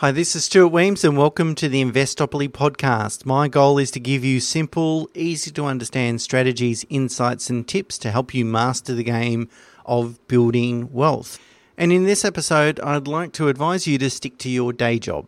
Hi, this is Stuart Wemyss, and welcome to the Investopoly podcast. My goal is to give you simple, easy to understand strategies, insights, and tips to help you master the game of building wealth. And in this episode, I'd like to advise you to stick to your day job.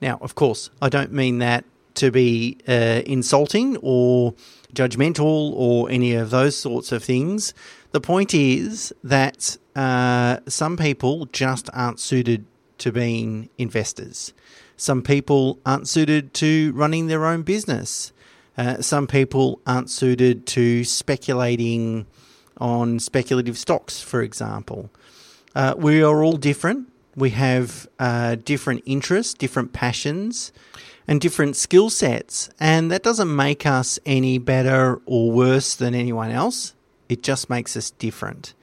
Now, of course, I don't mean that to be uh, insulting or judgmental or any of those sorts of things. The point is that uh, some people just aren't suited to being investors. Some people aren't suited to running their own business. Uh, some people aren't suited to speculating on speculative stocks, for example. Uh, we are all different. We have uh, different interests, different passions, and different skill sets. And that doesn't make us any better or worse than anyone else. It just makes us different.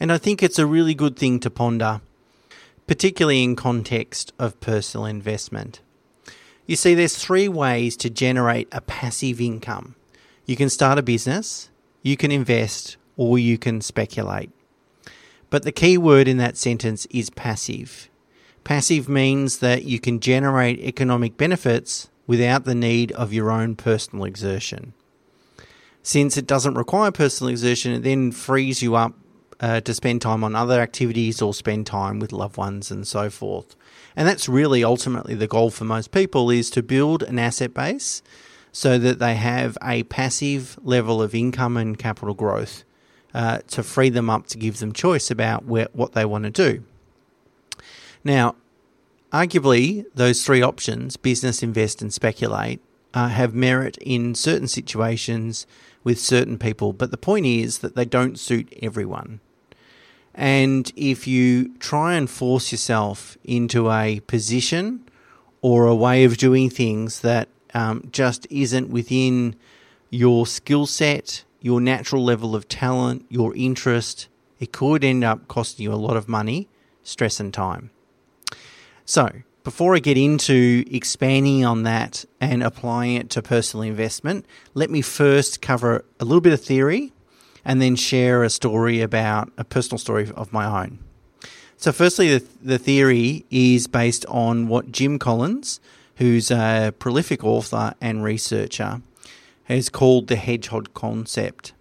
And I think it's a really good thing to ponder particularly in context of personal investment. You see, there's three ways to generate a passive income. You can start a business, you can invest, or you can speculate. But the key word in that sentence is passive. Passive means that you can generate economic benefits without the need of your own personal exertion. Since it doesn't require personal exertion, it then frees you up uh, to spend time on other activities or spend time with loved ones and so forth. And that's really ultimately the goal for most people is to build an asset base so that they have a passive level of income and capital growth uh, to free them up to give them choice about where, what they want to do. Now, arguably, those three options business, invest, and speculate uh, have merit in certain situations with certain people, but the point is that they don't suit everyone. And if you try and force yourself into a position or a way of doing things that um, just isn't within your skill set, your natural level of talent, your interest, it could end up costing you a lot of money, stress, and time. So, before I get into expanding on that and applying it to personal investment, let me first cover a little bit of theory and then share a story about a personal story of my own. So, firstly, the, the theory is based on what Jim Collins, who's a prolific author and researcher, has called the hedgehog concept.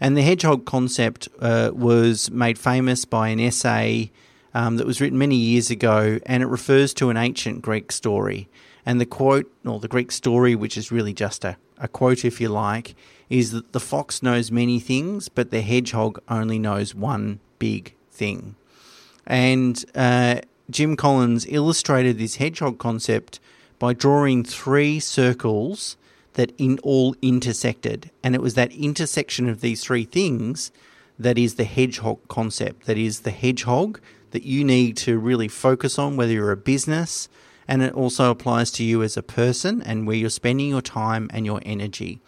And the hedgehog concept uh, was made famous by an essay um, that was written many years ago, and it refers to an ancient Greek story. And the quote, or the Greek story, which is really just a, a quote, if you like, is that the fox knows many things, but the hedgehog only knows one big thing. And uh, Jim Collins illustrated this hedgehog concept by drawing three circles that in all intersected. And it was that intersection of these three things that is the hedgehog concept, that is the hedgehog that you need to really focus on, whether you're a business, and it also applies to you as a person and where you're spending your time and your energy.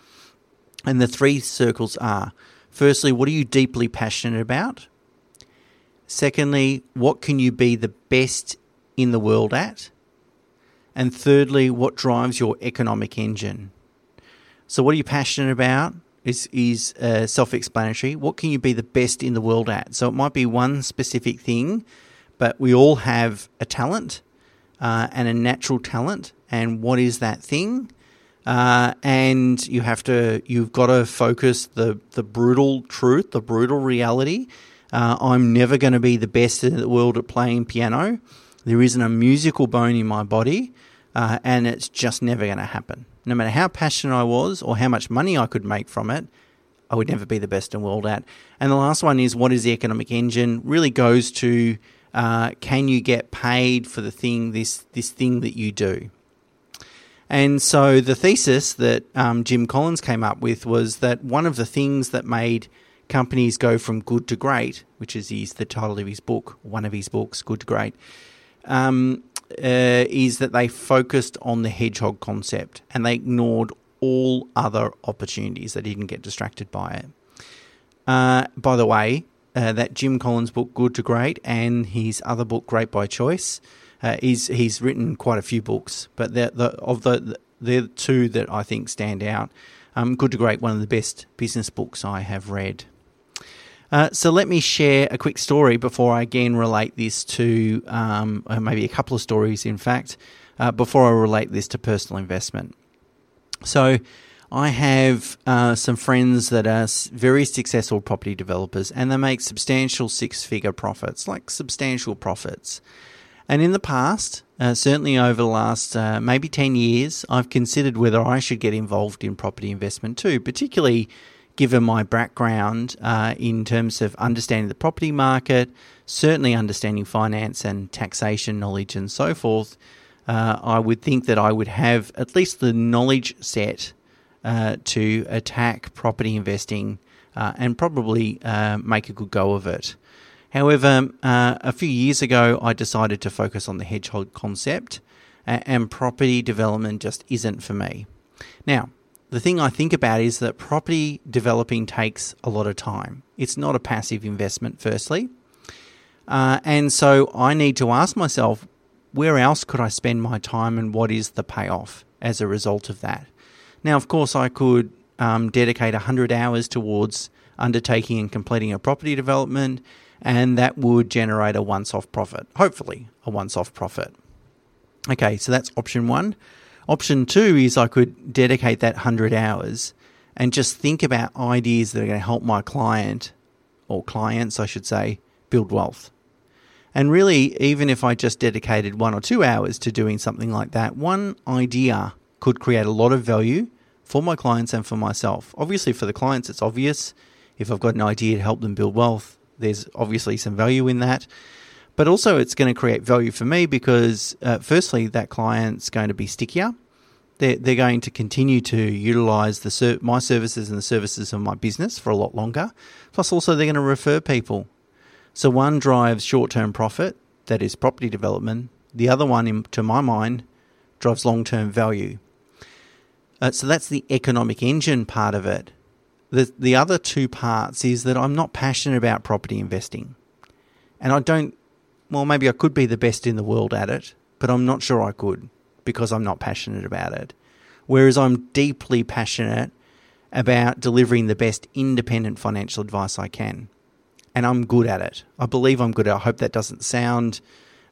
And the three circles are firstly, what are you deeply passionate about? Secondly, what can you be the best in the world at? And thirdly, what drives your economic engine? So, what are you passionate about? Is, is uh, self explanatory. What can you be the best in the world at? So, it might be one specific thing, but we all have a talent uh, and a natural talent. And what is that thing? Uh, and you have to you've got to focus the the brutal truth, the brutal reality. Uh, I'm never going to be the best in the world at playing piano. There isn't a musical bone in my body, uh, and it's just never going to happen. No matter how passionate I was or how much money I could make from it, I would never be the best in the world at. And the last one is what is the economic engine? Really goes to uh, can you get paid for the thing this this thing that you do? And so the thesis that um, Jim Collins came up with was that one of the things that made companies go from good to great, which is the title of his book, one of his books, Good to Great, um, uh, is that they focused on the hedgehog concept and they ignored all other opportunities. They didn't get distracted by it. Uh, by the way, uh, that Jim Collins book, Good to Great, and his other book, Great by Choice, uh, he's he's written quite a few books, but the, the of the the two that I think stand out. Um, Good to Great, one of the best business books I have read. Uh, so let me share a quick story before I again relate this to um, maybe a couple of stories, in fact, uh, before I relate this to personal investment. So I have uh, some friends that are very successful property developers and they make substantial six figure profits, like substantial profits. And in the past, uh, certainly over the last uh, maybe 10 years, I've considered whether I should get involved in property investment too, particularly given my background uh, in terms of understanding the property market, certainly understanding finance and taxation knowledge and so forth. Uh, I would think that I would have at least the knowledge set uh, to attack property investing uh, and probably make a good go of it. However, uh, a few years ago, I decided to focus on the hedgehog concept, and property development just isn't for me. Now, the thing I think about is that property developing takes a lot of time. It's not a passive investment, firstly. Uh, and so I need to ask myself, where else could I spend my time and what is the payoff as a result of that? Now, of course, I could um, dedicate 100 hours towards undertaking and completing a property development, and that would generate a once off profit, hopefully, a once off profit. Okay, so that's option one. Option two is I could dedicate that 100 hours and just think about ideas that are going to help my client, or clients, I should say, build wealth. And really, even if I just dedicated one or two hours to doing something like that, one idea could create a lot of value for my clients and for myself. Obviously, for the clients, it's obvious. If I've got an idea to help them build wealth, there's obviously some value in that. But also, it's going to create value for me because, uh, firstly, that client's going to be stickier. They're, they're going to continue to utilize the ser- my services and the services of my business for a lot longer. Plus, also, they're going to refer people. So, one drives short term profit, that is property development. The other one, in, to my mind, drives long term value. Uh, so, that's the economic engine part of it. The, the other two parts is that I'm not passionate about property investing. And I don't well, maybe I could be the best in the world at it, but I'm not sure I could because I'm not passionate about it. Whereas I'm deeply passionate about delivering the best independent financial advice I can. And I'm good at it. I believe I'm good at it. I hope that doesn't sound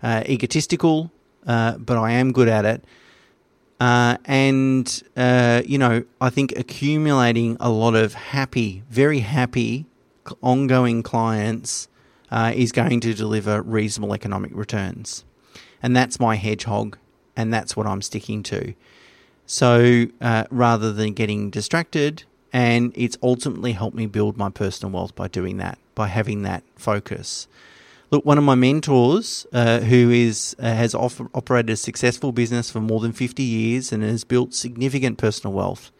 uh, egotistical, uh, but I am good at it. Uh, and, uh, you know, I think accumulating a lot of happy, very happy, ongoing clients uh, is going to deliver reasonable economic returns. And that's my hedgehog, and that's what I'm sticking to. So uh, rather than getting distracted, and it's ultimately helped me build my personal wealth by doing that, by having that focus. Look, one of my mentors, uh, who is uh, has off- operated a successful business for more than 50 years and has built significant personal wealth,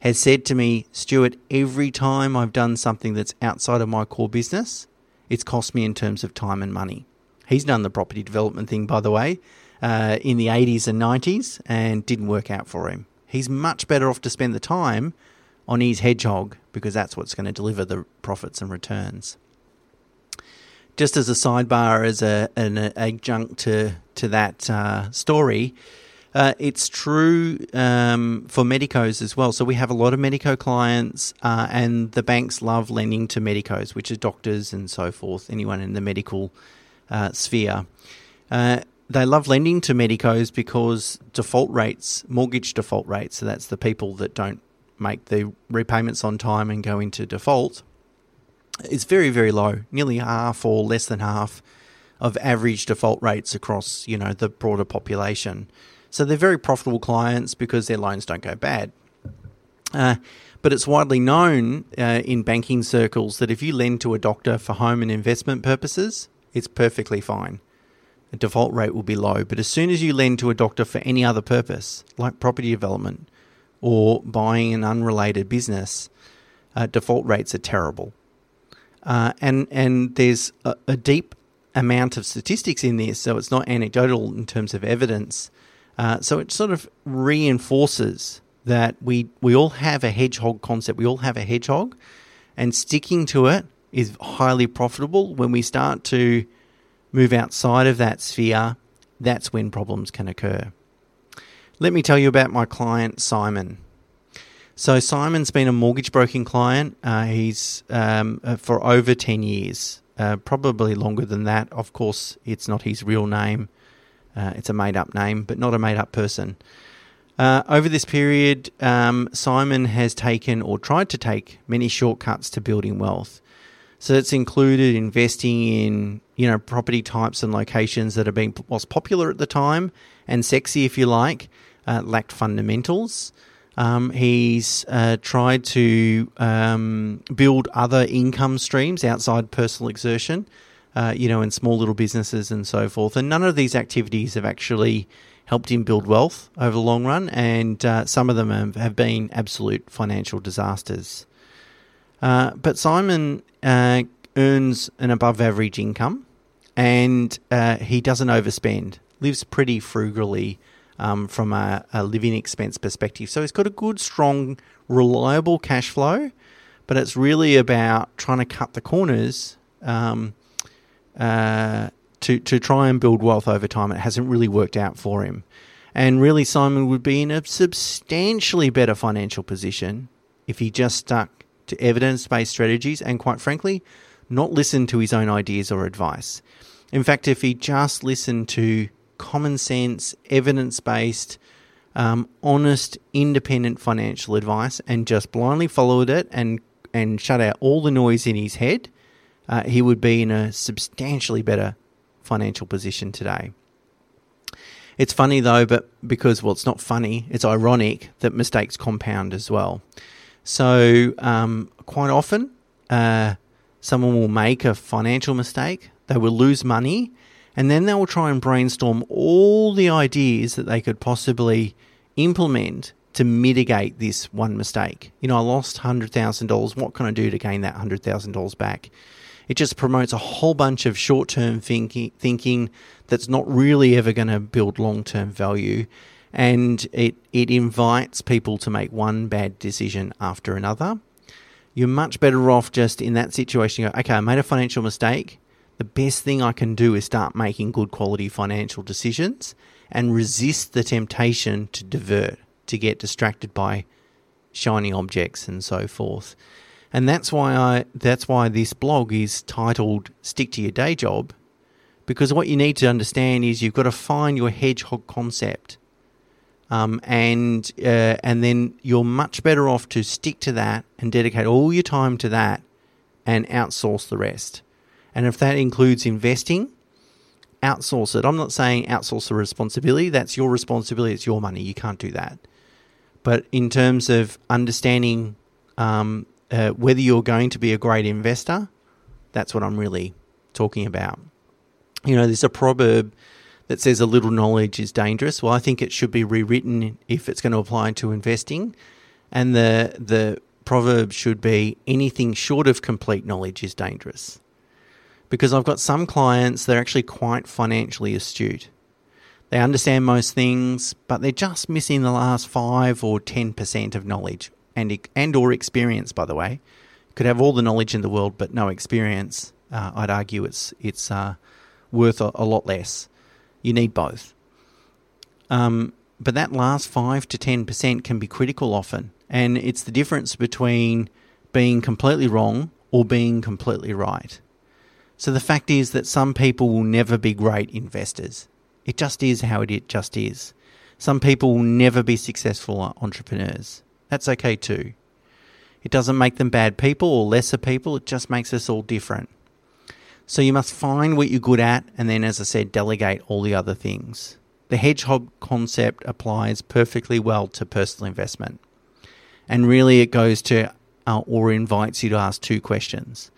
has said to me, Stuart, every time I've done something that's outside of my core business, it's cost me in terms of time and money. He's done the property development thing, by the way, uh, in the 80s and 90s and didn't work out for him. He's much better off to spend the time on his hedgehog because that's what's going to deliver the profits and returns. Just as a sidebar, as a, an adjunct to, to that uh, story, uh, it's true um, for medicos as well. So we have a lot of medico clients, uh, and the banks love lending to medicos, which are doctors and so forth, anyone in the medical uh, sphere. Uh, they love lending to medicos because default rates, mortgage default rates, so that's the people that don't make the repayments on time and go into default, is very, very low, nearly half or less than half of average default rates across, you know, the broader population. So they're very profitable clients because their loans don't go bad. Uh, but it's widely known uh, in banking circles that if you lend to a doctor for home and investment purposes, it's perfectly fine. The default rate will be low. But as soon as you lend to a doctor for any other purpose, like property development or buying an unrelated business, uh, default rates are terrible. Uh, and and there's a, a, deep amount of statistics in this, so it's not anecdotal in terms of evidence uh, so it sort of reinforces that we we all have a hedgehog concept. We all have a hedgehog, and sticking to it is highly profitable. When we start to move outside of that sphere, that's when problems can occur. Let me tell you about my client Simon. So Simon's been a mortgage broking client. Uh, he's um, uh, for over ten years, uh, probably longer than that. Of course, it's not his real name; uh, it's a made-up name, but not a made-up person. Uh, over this period, um, Simon has taken or tried to take many shortcuts to building wealth. So it's included investing in you know property types and locations that have been was popular at the time and sexy, if you like, uh, lacked fundamentals. Um, he's uh, tried to um, build other income streams outside personal exertion, uh, you know, in small little businesses and so forth. And none of these activities have actually helped him build wealth over the long run, and uh, some of them have, have, been absolute financial disasters. Uh, but Simon uh, earns an above average income and uh, he doesn't overspend, lives pretty frugally um, from a, a, living expense perspective. So he's got a good, strong, reliable cash flow, but it's really about trying to cut the corners um, uh, to to try and build wealth over time. It hasn't really worked out for him, and really Simon would be in a substantially better financial position if he just stuck to evidence based strategies and, quite frankly, not listen to his own ideas or advice. In fact, if he just listened to common sense, evidence based, um, honest, independent financial advice and just blindly followed it and, and shut out all the noise in his head, uh, he would be in a substantially better financial position today. It's funny though, but because, well, it's not funny, it's ironic that mistakes compound as well. So, um, quite often, uh, someone will make a financial mistake, they will lose money, and then they will try and brainstorm all the ideas that they could possibly implement to mitigate this one mistake. You know, I lost $100,000. What can I do to gain that $100,000 back? It just promotes a whole bunch of short term thinking, thinking that's not really ever going to build long term value. And it, it invites people to make one bad decision after another. You're much better off just in that situation. Go, okay, I made a financial mistake the best thing I can do is start making good quality financial decisions and resist the temptation to divert, to get distracted by shiny objects and so forth. And that's why I that's why this blog is titled Stick to Your Day Job because what you need to understand is you've got to find your hedgehog concept. Um, and uh, and then you're much better off to stick to that and dedicate all your time to that and outsource the rest. And if that includes investing, outsource it. I'm not saying outsource the responsibility. That's your responsibility. It's your money. You can't do that. But in terms of understanding um, uh, whether you're going to be a great investor, that's what I'm really talking about. You know, there's a proverb that says a little knowledge is dangerous. Well, I think it should be rewritten if it's going to apply to investing. And the the proverb should be anything short of complete knowledge is dangerous because I've got some clients that are actually quite financially astute. They understand most things, but they're just missing the last 5 or 10% of knowledge and and or experience by the way. Could have all the knowledge in the world but no experience. Uh, I'd argue it's it's uh, worth a, a, lot less. You need both. Um, but that last 5 to 10% can be critical often, and it's the difference between being completely wrong or being completely right. So the fact is that some people will never be great investors. It just is how it just is. Some people will never be successful entrepreneurs. That's okay too. It doesn't make them bad people or lesser people, it just makes us all different. So you must find what you're good at and then, as I said, delegate all the other things. The hedgehog concept applies perfectly well to personal investment. And really, it goes to uh, or invites you to ask two questions.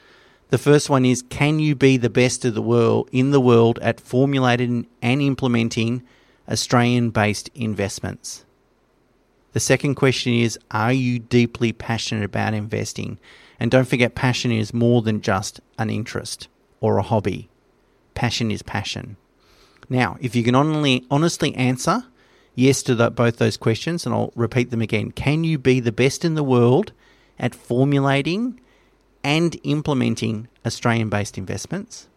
The first one is can you be the best of the world in the world at formulating and implementing Australian based investments? The second question is are you deeply passionate about investing? And don't forget passion is more than just an interest or a hobby. Passion is passion. Now, if you can only honestly answer yes to the, both those questions, and I'll repeat them again. Can you be the best in the world at formulating and implementing Australian based investments?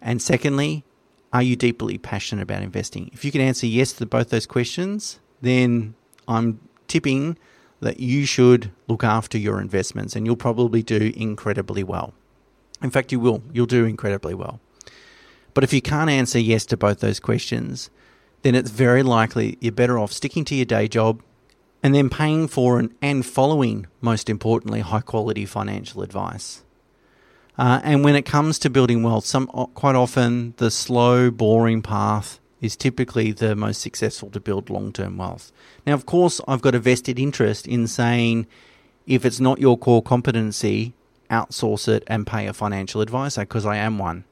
And secondly, are you deeply passionate about investing? If you can answer yes to both those questions, then I'm tipping that you should look after your investments and you'll probably do incredibly well. In fact, you will. You'll do incredibly well. But if you can't answer yes to both those questions, then it's very likely you're better off sticking to your day job and then paying for and, and following, most importantly, high quality financial advice. Uh, and when it comes to building wealth, some quite often the slow, boring path is typically the most successful to build long term wealth. Now, of course, I've got a vested interest in saying if it's not your core competency, outsource it and pay a financial advisor because I am one.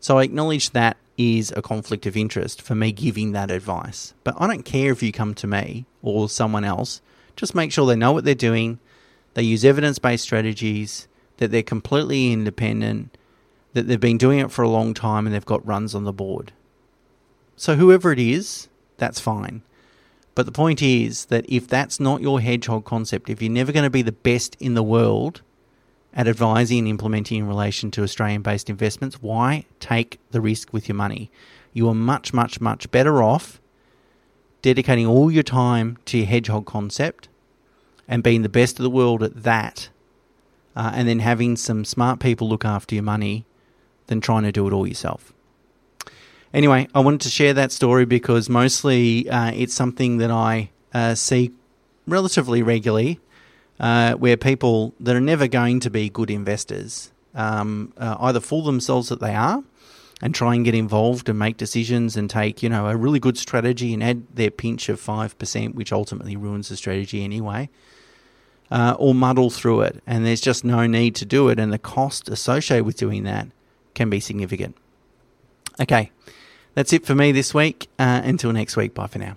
So I acknowledge that is a conflict of interest for me giving that advice. But I don't care if you come to me or someone else. Just make sure they know what they're doing, they use evidence based strategies, that they're completely independent, that they've been doing it for a long time and they've got runs on the board. So, whoever it is, that's fine. But the point is that if that's not your hedgehog concept, if you're never going to be the best in the world at advising and implementing in relation to Australian based investments, why take the risk with your money? You are much, much, much better off dedicating all your time to your hedgehog concept and being the best of the world at that, uh, and then having some smart people look after your money than trying to do it all yourself. Anyway, I wanted to share that story because mostly uh, it's something that I uh, see relatively regularly uh, where people that are never going to be good investors um, uh, either fool themselves that they are and try and get involved and make decisions and take you know a really good strategy and add their pinch of five percent, which ultimately ruins the strategy anyway, uh, or muddle through it. And there's just no need to do it, and the cost associated with doing that can be significant. Okay, that's it for me this week. Uh, until next week, bye for now.